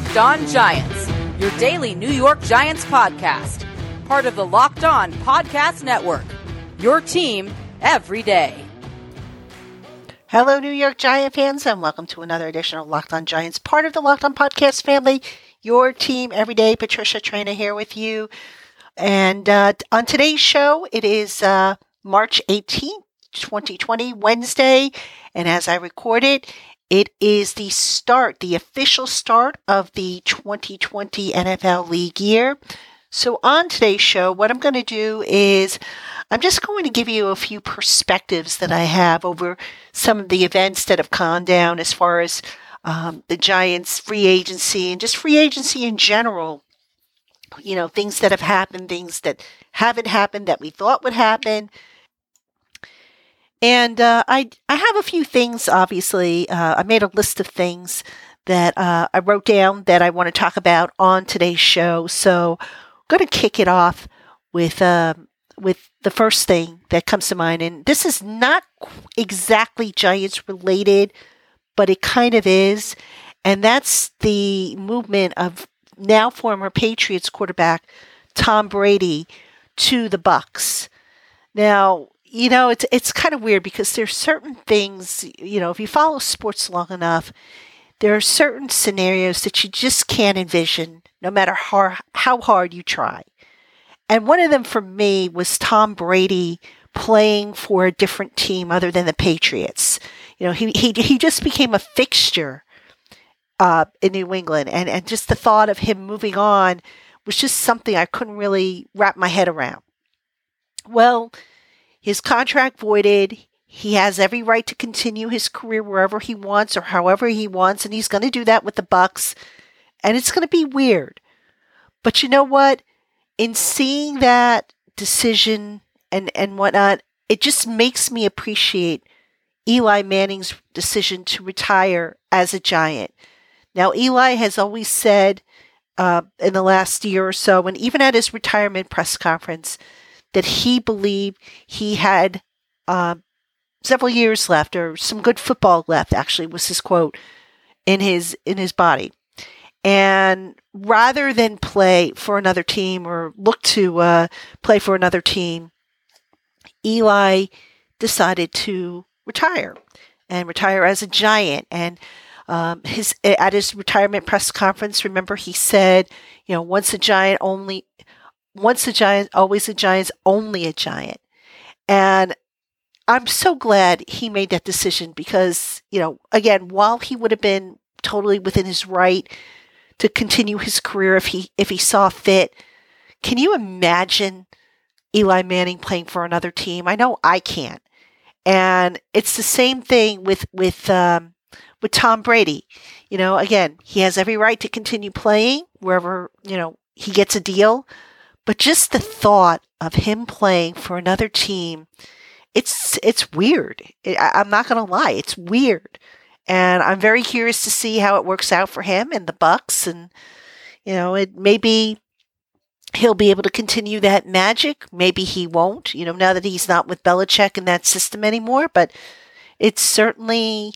Locked On Giants, your daily New York Giants podcast, part of the Locked On Podcast Network. Your team every day. Hello, New York Giant fans, and welcome to another edition of Locked On Giants, part of the Locked On Podcast family. Your team every day. Patricia Traina here with you. And uh, on today's show, it is uh, March 18th, 2020, Wednesday. And as I record it, it is the start, the official start of the 2020 NFL League year. So, on today's show, what I'm going to do is I'm just going to give you a few perspectives that I have over some of the events that have gone down as far as um, the Giants' free agency and just free agency in general. You know, things that have happened, things that haven't happened that we thought would happen, and uh, I I have a few things. Obviously, uh, I made a list of things that uh, I wrote down that I want to talk about on today's show. So, I'm going to kick it off with um, with the first thing that comes to mind, and this is not exactly Giants related, but it kind of is, and that's the movement of now former Patriots quarterback Tom Brady to the Bucs. Now, you know, it's it's kind of weird because there's certain things, you know, if you follow sports long enough, there are certain scenarios that you just can't envision no matter how, how hard you try. And one of them for me was Tom Brady playing for a different team other than the Patriots. You know, he he he just became a fixture uh, in New England, and and just the thought of him moving on was just something I couldn't really wrap my head around. Well, his contract voided. He has every right to continue his career wherever he wants or however he wants, and he's going to do that with the Bucs. And it's going to be weird. But you know what? In seeing that decision and, and whatnot, it just makes me appreciate Eli Manning's decision to retire as a Giant. Now, Eli has always said uh, in the last year or so, and even at his retirement press conference, that he believed he had uh, several years left or some good football left actually was his quote in his in his body. And rather than play for another team or look to uh, play for another team eli decided to retire and retire as a giant. And um, his at his retirement press conference remember he said you know once a giant only once a giant, always a giant, only a giant. And I'm so glad he made that decision because, you know, again, while he would have been totally within his right to continue his career if he if he saw fit, can you imagine Eli Manning playing for another team? I know I can't. And it's the same thing with with um, with Tom Brady. You know, again, he has every right to continue playing wherever you know he gets a deal. But just the thought of him playing for another team, it's it's weird. I, I'm not going to lie, it's weird, and I'm very curious to see how it works out for him and the Bucs, and you know, it maybe he'll be able to continue that magic. Maybe he won't. You know, now that he's not with Belichick in that system anymore, but it's certainly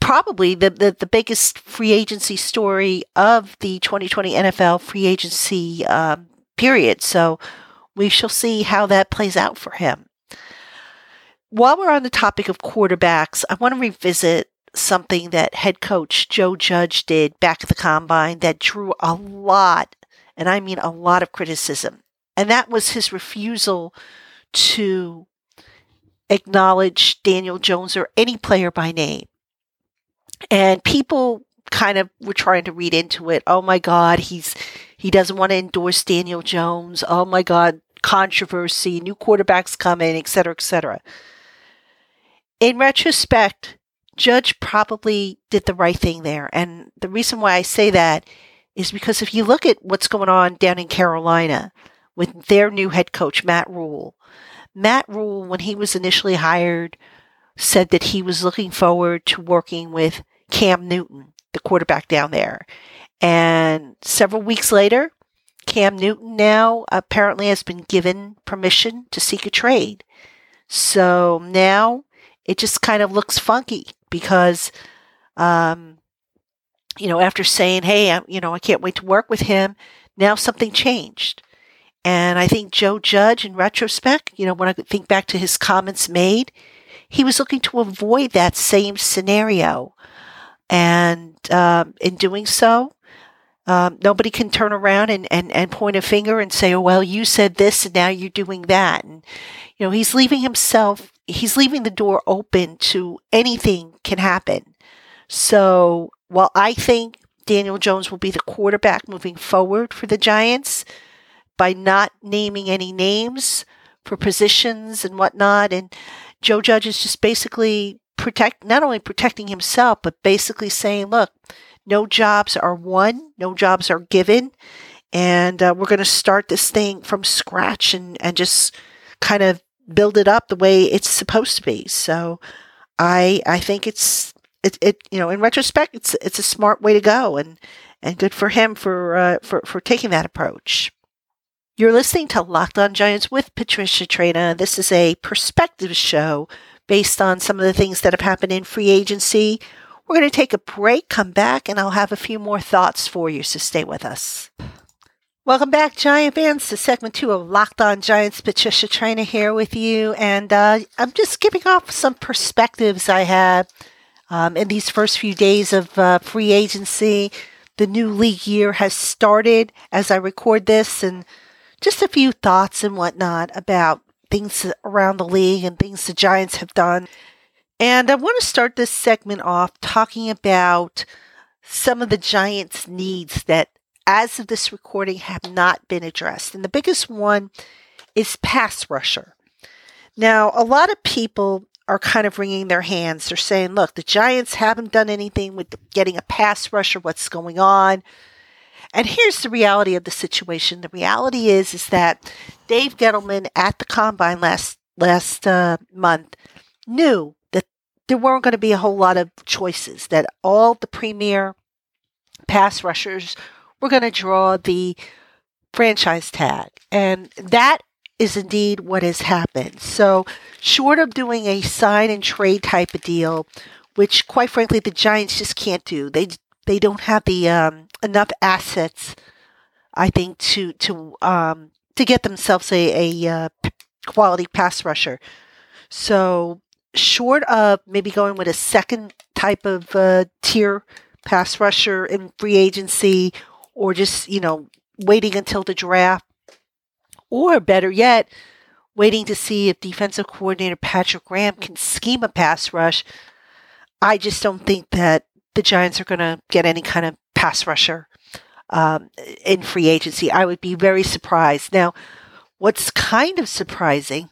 probably the, the, the, biggest free agency story of the 2020 NFL free agency um, period. So we shall see how that plays out for him. While we're on the topic of quarterbacks, I want to revisit something that head coach Joe Judge did back at the combine that drew a lot, and I mean a lot of criticism. And that was his refusal to acknowledge Daniel Jones or any player by name. And people kind of were trying to read into it. Oh my God, he's he doesn't want to endorse Daniel Jones. Oh my God, controversy, new quarterbacks coming, et cetera, et cetera. In retrospect, Judge probably did the right thing there. And the reason why I say that is because if you look at what's going on down in Carolina with their new head coach, Matt Rhule, Matt Rhule, when he was initially hired, said that he was looking forward to working with Cam Newton, the quarterback down there. And several weeks later, Cam Newton now apparently has been given permission to seek a trade. So now it just kind of looks funky because um, you know, after saying, "Hey, I, you know, I can't wait to work with him," now something changed. And I think Joe Judge, in retrospect, you know, when I think back to his comments made, he was looking to avoid that same scenario. And um, in doing so, um, nobody can turn around and, and, and point a finger and say, oh, well, you said this and now you're doing that. And, you know, he's leaving himself, he's leaving the door open to anything can happen. So while I think Daniel Jones will be the quarterback moving forward for the Giants by not naming any names for positions and whatnot, and Joe Judge is just basically protect not only protecting himself, but basically saying, look, no jobs are won, no jobs are given, and uh, we're going to start this thing from scratch and, and just kind of build it up the way it's supposed to be. So I I think it's it, it you know in retrospect it's it's a smart way to go and and good for him for uh, for for taking that approach. You're listening to Locked On Giants with Patricia Traina. This is a perspective show based on some of the things that have happened in free agency we're going to take a break, come back, and I'll have a few more thoughts for you, so stay with us. Welcome back, Giant fans, to segment two of Locked On Giants. Patricia Traina here with you, and uh, I'm just giving off some perspectives I had um, in these first few days of uh, free agency. The new league year has started as I record this, and just a few thoughts and whatnot about things around the league and things the Giants have done. And I want to start this segment off talking about some of the Giants' needs that, as of this recording, have not been addressed. And the biggest one is pass rusher. Now, a lot of people are kind of wringing their hands. They're saying, look, the Giants haven't done anything with getting a pass rusher. What's going on? And here's the reality of the situation. The reality is, is that Dave Gettleman at the combine last last uh, month knew there weren't going to be a whole lot of choices, that all the premier pass rushers were going to draw the franchise tag. And that is indeed what has happened. So, short of doing a sign and trade type of deal, which quite frankly the Giants just can't do, they they don't have the um, enough assets, I think, to to um, to get themselves a, a uh, quality pass rusher. So short of maybe going with a second type of uh, tier pass rusher in free agency or just, you know, waiting until the draft, or better yet, waiting to see if defensive coordinator Patrick Graham can scheme a pass rush, I just don't think that the Giants are going to get any kind of pass rusher um, in free agency. I would be very surprised. Now, what's kind of surprising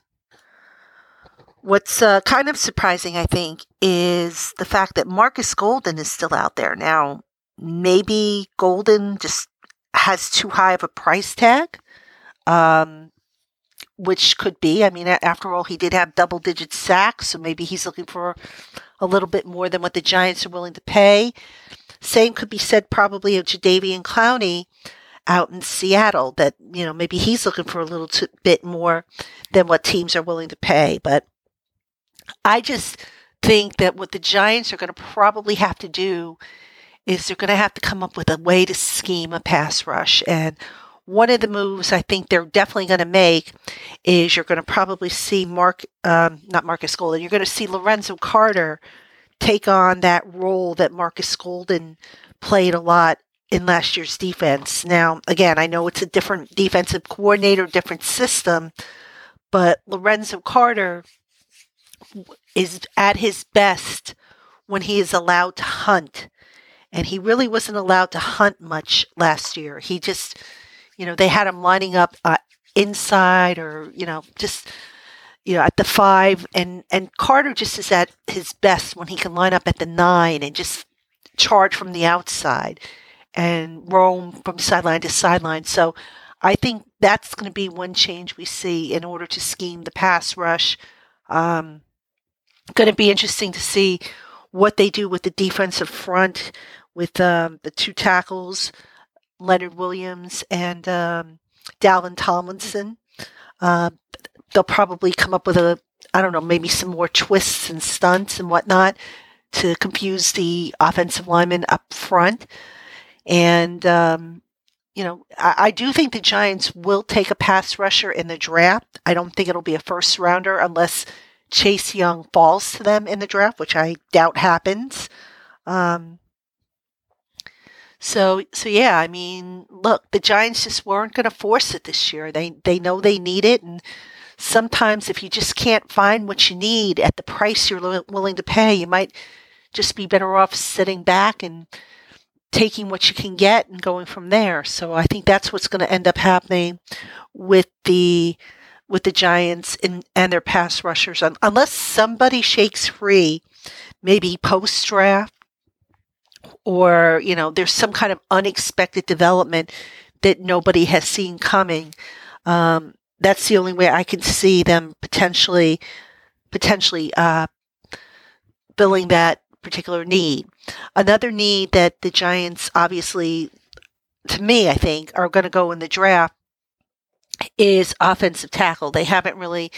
What's uh, kind of surprising, I think, is the fact that Markus Golden is still out there. Now, maybe Golden just has too high of a price tag, um, which could be. I mean, after all, he did have double digit sacks, so maybe he's looking for a little bit more than what the Giants are willing to pay. Same could be said probably of Jadeveon Clowney out in Seattle, that, you know, maybe he's looking for a little t- bit more than what teams are willing to pay. But I just think that what the Giants are going to probably have to do is they're going to have to come up with a way to scheme a pass rush. And one of the moves I think they're definitely going to make is you're going to probably see Mark, um, not Markus Golden, you're going to see Lorenzo Carter take on that role that Markus Golden played a lot in last year's defense. Now, again, I know it's a different defensive coordinator, different system, but Lorenzo Carter is at his best when he is allowed to hunt. And he really wasn't allowed to hunt much last year. He just, you know, they had him lining up uh, inside or, you know, just, you know, at the five. And, and Carter just is at his best when he can line up at the nine and just charge from the outside and roam from sideline to sideline. So I think that's going to be one change we see in order to scheme the pass rush. Um, going to be interesting to see what they do with the defensive front with um, the two tackles, Leonard Williams and um, Dalvin Tomlinson. Uh, they'll probably come up with a, I don't know, maybe some more twists and stunts and whatnot to confuse the offensive lineman up front. And, um, you know, I, I, do think the Giants will take a pass rusher in the draft. I don't think it'll be a first rounder unless Chase Young falls to them in the draft, which I doubt happens. Um, so, so yeah, I mean, look, the Giants just weren't going to force it this year. They they know they need it, and sometimes if you just can't find what you need at the price you're willing to pay, you might just be better off sitting back and taking what you can get and going from there. So I think that's what's going to end up happening with the with the Giants and, and their pass rushers, unless somebody shakes free, maybe post draft or you know there's some kind of unexpected development that nobody has seen coming um, that's the only way i can see them potentially potentially uh, filling that particular need. Another need that the giants obviously to me i think are going to go in the draft is offensive tackle they haven't really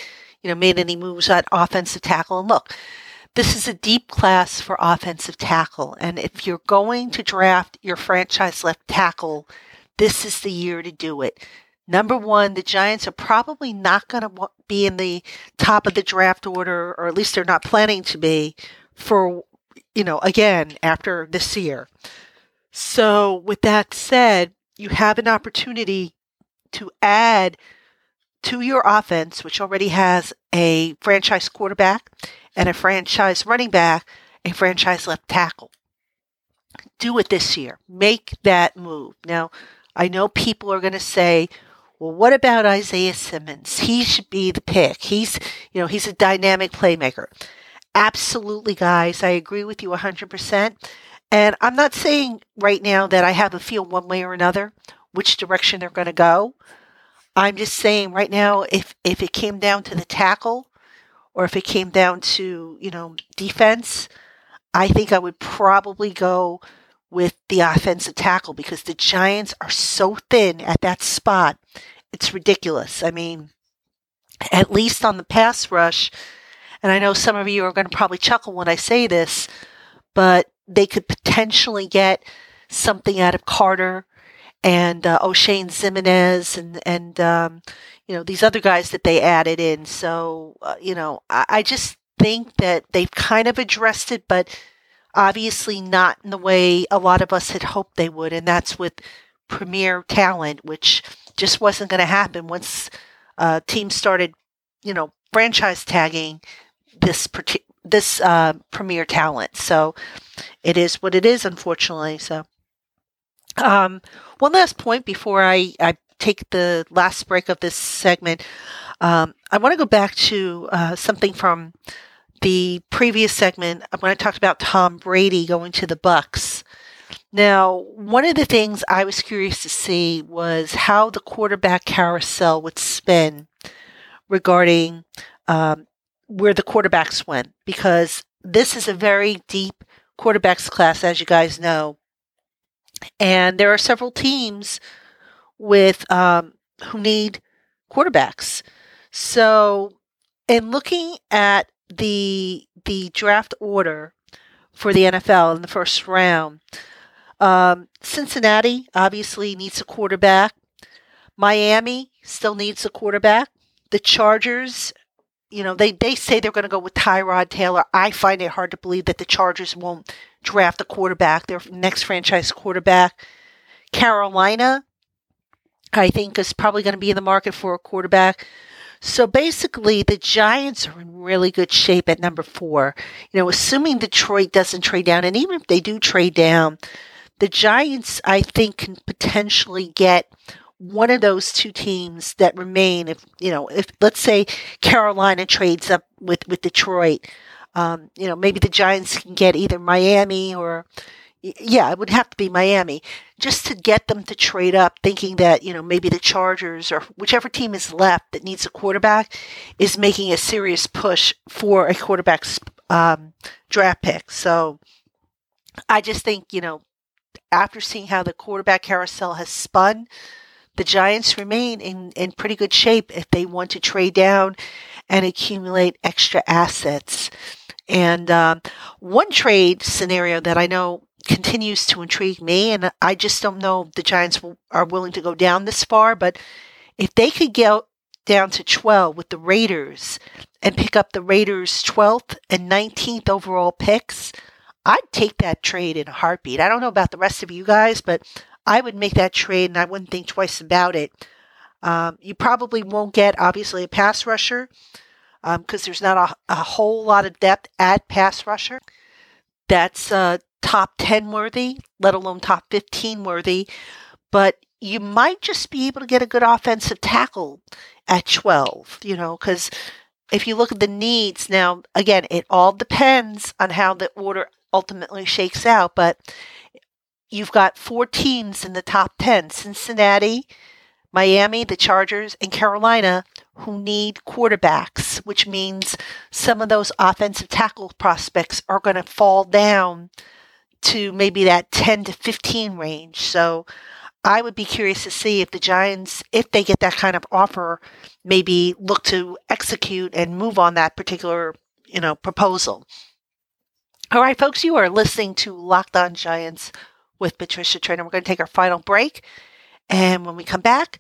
you know made any moves on offensive tackle and look this is a deep class for offensive tackle. And if you're going to draft your franchise left tackle, this is the year to do it. Number one, the Giants are probably not going to be in the top of the draft order, or at least they're not planning to be for, you know, again, after this year. So, with that said, you have an opportunity to add to your offense, which already has a franchise quarterback and a franchise running back, a franchise left tackle. Do it this year. Make that move. Now, I know people are going to say, well, what about Isaiah Simmons? He should be the pick. He's, you know, he's a dynamic playmaker. Absolutely, guys. I agree with you 100%. And I'm not saying right now that I have a feel one way or another which direction they're going to go. I'm just saying right now, if, if it came down to the tackle, or if it came down to, you know, defense, I think I would probably go with the offensive tackle because the Giants are so thin at that spot. It's ridiculous. I mean, at least on the pass rush, and I know some of you are going to probably chuckle when I say this, but they could potentially get something out of Carter and uh, Oshane Ximines and and um, you know, these other guys that they added in. So, uh, you know, I, I just think that they've kind of addressed it, but obviously not in the way a lot of us had hoped they would. And that's with premier talent, which just wasn't going to happen once uh, teams started, you know, franchise tagging this this uh, premier talent. So it is what it is, unfortunately. So, um, one last point before I, I take the last break of this segment, um, I want to go back to uh, something from the previous segment when I talked about Tom Brady going to the Bucs. Now, one of the things I was curious to see was how the quarterback carousel would spin regarding um, where the quarterbacks went, because this is a very deep quarterbacks class, as you guys know. And there are several teams with um, who need quarterbacks. So, in looking at the the draft order for the NFL in the first round, um, Cincinnati obviously needs a quarterback. Miami still needs a quarterback. The Chargers, you know, they, they say they're going to go with Tyrod Taylor. I find it hard to believe that the Chargers won't draft a quarterback, their next franchise quarterback. Carolina, I think is probably going to be in the market for a quarterback. So basically, the Giants are in really good shape at number four. You know, assuming Detroit doesn't trade down, and even if they do trade down, the Giants, I think, can potentially get one of those two teams that remain. If you know, if let's say Carolina trades up with with Detroit, um, you know, maybe the Giants can get either Miami or yeah, it would have to be Miami just to get them to trade up, thinking that, you know, maybe the Chargers or whichever team is left that needs a quarterback is making a serious push for a quarterback um, draft pick. So I just think, you know, after seeing how the quarterback carousel has spun, the Giants remain in, in pretty good shape if they want to trade down and accumulate extra assets. And um, one trade scenario that I know continues to intrigue me, and I just don't know the Giants are willing to go down this far, but if they could get down to 12 with the Raiders and pick up the Raiders' 12th and 19th overall picks, I'd take that trade in a heartbeat. I don't know about the rest of you guys, but I would make that trade and I wouldn't think twice about it. Um, you probably won't get, obviously, a pass rusher because um, there's not a, a, whole lot of depth at pass rusher. That's uh, top 10 worthy, let alone top 15 worthy. But you might just be able to get a good offensive tackle at 12, you know, because if you look at the needs now, again, it all depends on how the order ultimately shakes out. But you've got four teams in the top 10 Cincinnati, Miami, the Chargers, and Carolina who need quarterbacks, which means some of those offensive tackle prospects are going to fall down to maybe that 10 to 15 range. So I would be curious to see if the Giants, if they get that kind of offer, maybe look to execute and move on that particular, you know, proposal. All right, folks, you are listening to Locked On Giants with Patricia Traina. We're going to take our final break. And when we come back,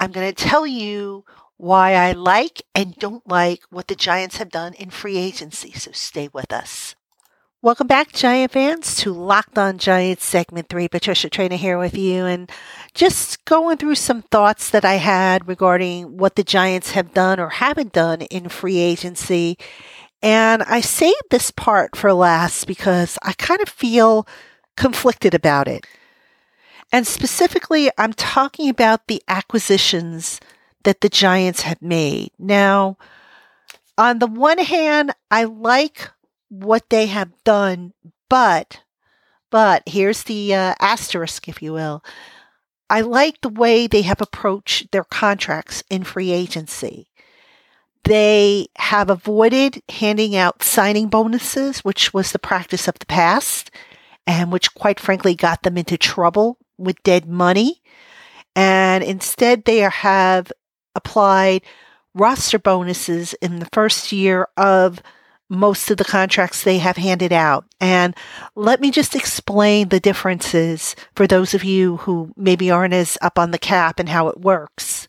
I'm going to tell you why I like and don't like what the Giants have done in free agency. So stay with us. Welcome back, Giant fans, to Locked On Giants segment three. Patricia Traina here with you, and just going through some thoughts that I had regarding what the Giants have done or haven't done in free agency. And I saved this part for last because I kind of feel conflicted about it. And specifically, I'm talking about the acquisitions that the Giants have made. Now, on the one hand, I like what they have done, but, but here's the uh, asterisk, if you will. I like the way they have approached their contracts in free agency. They have avoided handing out signing bonuses, which was the practice of the past, and which, quite frankly, got them into trouble with dead money. And instead, they have applied roster bonuses in the first year of most of the contracts they have handed out. And let me just explain the differences for those of you who maybe aren't as up on the cap and how it works.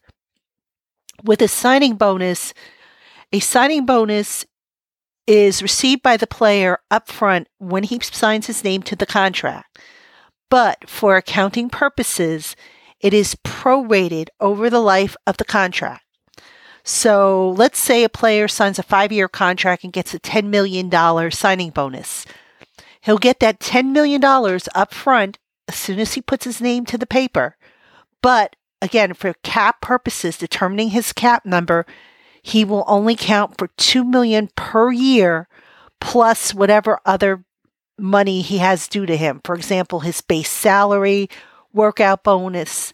With a signing bonus, a signing bonus is received by the player upfront when he signs his name to the contract. But for accounting purposes, it is prorated over the life of the contract. So let's say a player signs a five year contract and gets a $10 million signing bonus. He'll get that $10 million up front as soon as he puts his name to the paper. But again, for cap purposes, determining his cap number, he will only count for 2 million per year plus whatever other money he has due to him. For example, his base salary, workout bonus,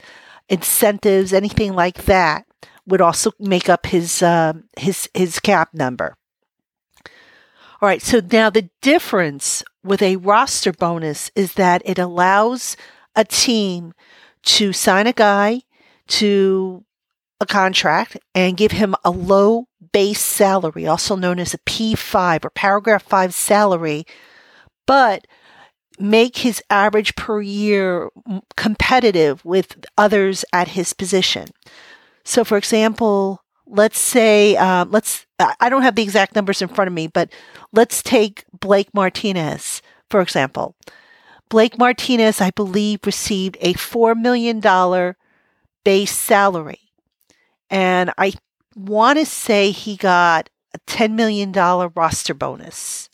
incentives, anything like that would also make up his uh, his his cap number. All right, so now the difference with a roster bonus is that it allows a team to sign a guy to a contract and give him a low base salary, also known as a P5 or paragraph 5 salary, but make his average per year competitive with others at his position. So, for example, let's say, uh, let's, I don't have the exact numbers in front of me, but let's take Blake Martinez, for example. Blake Martinez, I believe, received a $4 million base salary. And I want to say he got a $10 million roster bonus.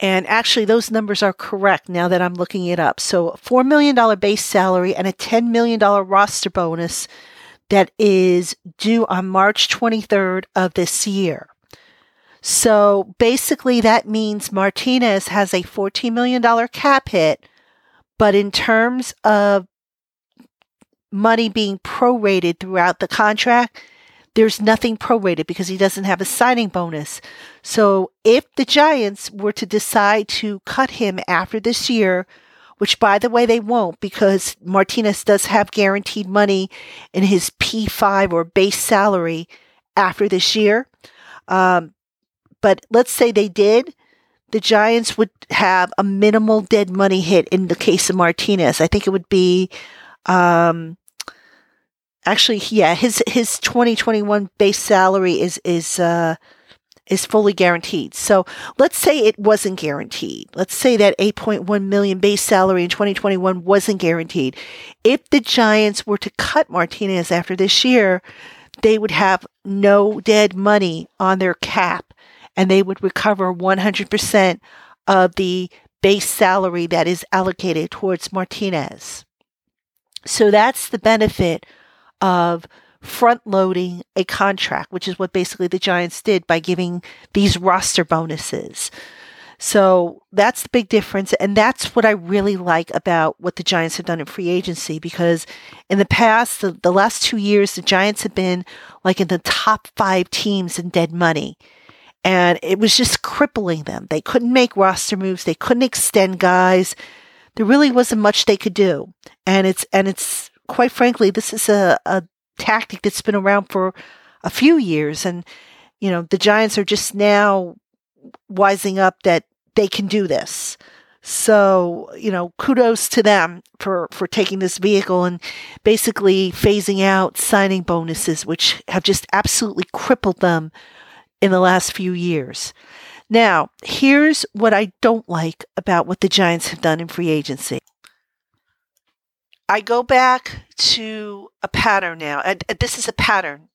And actually, those numbers are correct now that I'm looking it up. So, $4 million base salary and a $10 million roster bonus that is due on March 23rd of this year. So basically, that means Martinez has a $14 million cap hit, but in terms of money being prorated throughout the contract, there's nothing prorated because he doesn't have a signing bonus. So if the Giants were to decide to cut him after this year, which by the way, they won't because Martinez does have guaranteed money in his P5 or base salary after this year. Um, but let's say they did, the Giants would have a minimal dead money hit in the case of Martinez. I think it would be, um, actually, yeah, his his 2021 base salary is is uh, is fully guaranteed. So let's say it wasn't guaranteed. Let's say that 8.1 million base salary in 2021 wasn't guaranteed. If the Giants were to cut Martinez after this year, they would have no dead money on their cap and they would recover 100% of the base salary that is allocated towards Martinez. So that's the benefit of front loading a contract, which is what basically the Giants did by giving these roster bonuses. So that's the big difference. And that's what I really like about what the Giants have done in free agency because in the past, the, the last two years, the Giants have been like in the top five teams in dead money. And it was just crippling them. They couldn't make roster moves. They couldn't extend guys. There really wasn't much they could do. And it's, and it's quite frankly, this is a, a tactic that's been around for a few years. And, you know, the Giants are just now wising up that they can do this. So, you know, kudos to them for, for taking this vehicle and basically phasing out signing bonuses, which have just absolutely crippled them in the last few years. Now, here's what I don't like about what the Giants have done in free agency. I go back to a pattern now, and this is a pattern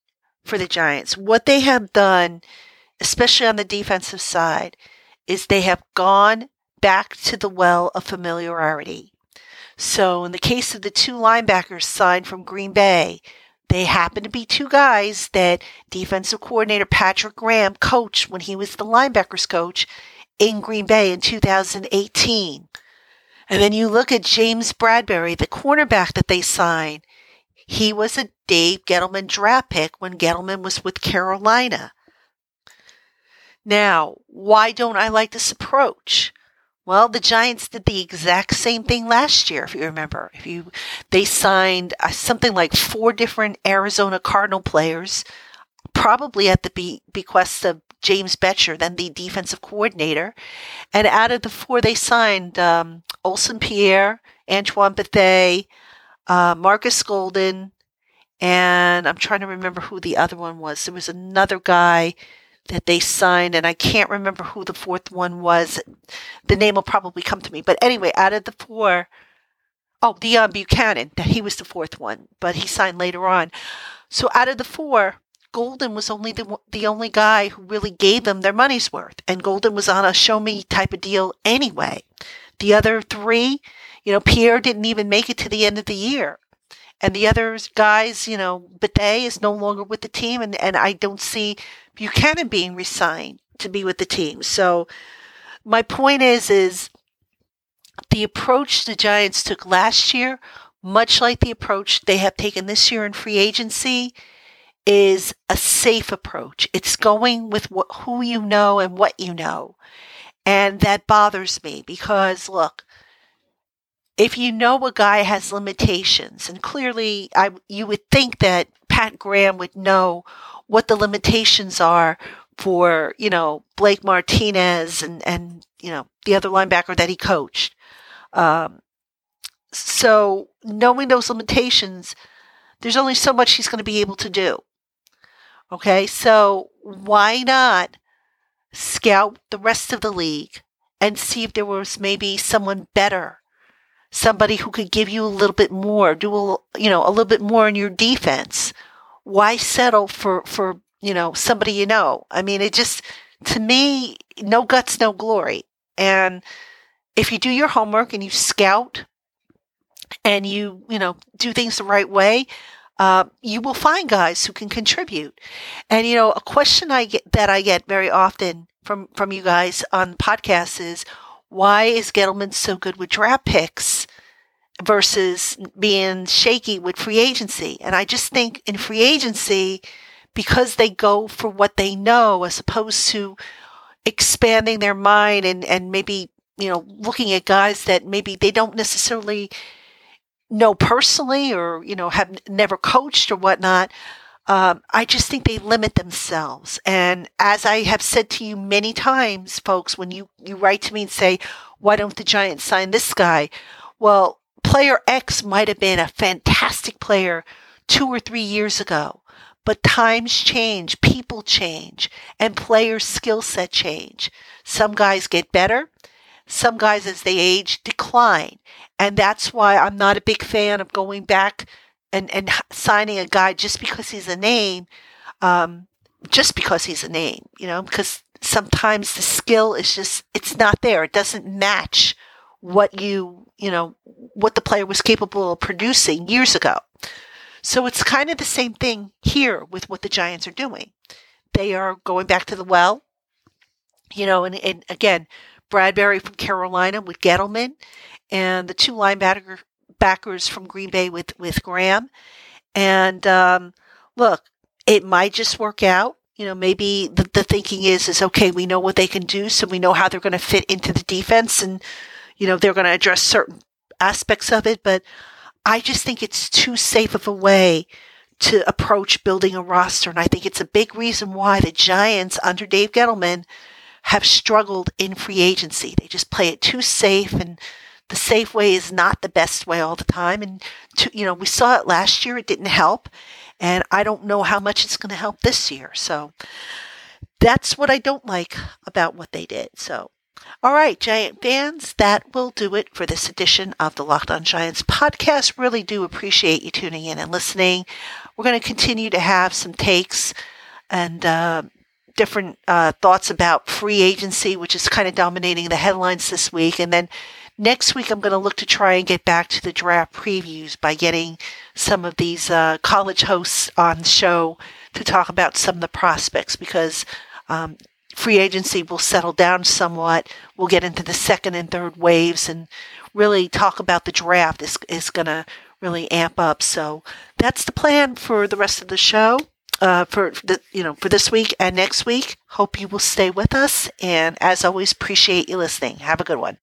for the Giants. What they have done, especially on the defensive side, is they have gone back to the well of familiarity. So, in the case of the two linebackers signed from Green Bay, they happen to be two guys that defensive coordinator Patrick Graham coached when he was the linebackers coach in Green Bay in 2018. And then you look at James Bradberry, the cornerback that they signed. He was a Dave Gettleman draft pick when Gettleman was with Carolina. Now, why don't I like this approach? Well, the Giants did the exact same thing last year, if you remember. If you, they signed uh, something like four different Arizona Cardinal players, probably at the be- bequest of James Bettcher, then the defensive coordinator. And out of the four they signed, um, Olsen Pierre, Antoine Bethea, uh, Markus Golden, and I'm trying to remember who the other one was. There was another guy that they signed, and I can't remember who the fourth one was. The name will probably come to me. But anyway, out of the four, oh, Deone Bucannon, that he was the fourth one, but he signed later on. So out of the four, Golden was only the the only guy who really gave them their money's worth, and Golden was on a show me type of deal anyway. The other three, you know, Pierre didn't even make it to the end of the year. And the other guys, you know, Bethea is no longer with the team, and, and I don't see Bucannon being resigned to be with the team. So my point is, is the approach the Giants took last year, much like the approach they have taken this year in free agency, is a safe approach. It's going with what, who you know and what you know. And that bothers me because look, if you know a guy has limitations, and clearly I, you would think that Pat Graham would know what the limitations are for, you know, Blake Martinez and, and, you know, the other linebacker that he coached. Um, so knowing those limitations, there's only so much he's going to be able to do. Okay. So why not scout the rest of the league and see if there was maybe someone better somebody who could give you a little bit more, do a, you know, a little bit more in your defense. Why settle for, for, you know, somebody you know? I mean, it just, to me, no guts, no glory. And if you do your homework and you scout and you, you know, do things the right way, uh, you will find guys who can contribute. And you know, a question I get that I get very often from from you guys on podcasts is, why is Gettleman so good with draft picks versus being shaky with free agency? And I just think in free agency, because they go for what they know as opposed to expanding their mind and and maybe you know looking at guys that maybe they don't necessarily know personally or you know have never coached or whatnot um, I just think they limit themselves. And as I have said to you many times, folks, when you, you write to me and say, why don't the Giants sign this guy? Well, player X might have been a fantastic player two or three years ago, but times change, people change, and players' skill set change. Some guys get better. Some guys, as they age, decline. And that's why I'm not a big fan of going back and, and signing a guy just because he's a name, um, just because he's a name, you know, because sometimes the skill is just, it's not there. It doesn't match what you, you know, what the player was capable of producing years ago. So it's kind of the same thing here with what the Giants are doing. They are going back to the well, you know, and, and again, Bradberry from Carolina with Gettleman, and the two linebacker backers from Green Bay with with Graham. And um, look, it might just work out. You know, maybe the, the thinking is is okay. We know what they can do, so we know how they're going to fit into the defense, and you know they're going to address certain aspects of it. But I just think it's too safe of a way to approach building a roster, and I think it's a big reason why the Giants under Dave Gettleman have struggled in free agency. They just play it too safe and the safe way is not the best way all the time. And, to, you know, we saw it last year. It didn't help. And I don't know how much it's going to help this year. So that's what I don't like about what they did. So, all right, Giant fans, that will do it for this edition of the Locked On Giants podcast. Really do appreciate you tuning in and listening. We're going to continue to have some takes and uh, different uh, thoughts about free agency, which is kind of dominating the headlines this week. And then Next week, I'm going to look to try and get back to the draft previews by getting some of these uh, college hosts on the show to talk about some of the prospects because um, free agency will settle down somewhat. We'll get into the second and third waves and really talk about the draft is, is going to really amp up. So that's the plan for the rest of the show. Uh, for the, you know for this week and next week. Hope you will stay with us, and as always, appreciate you listening. Have a good one.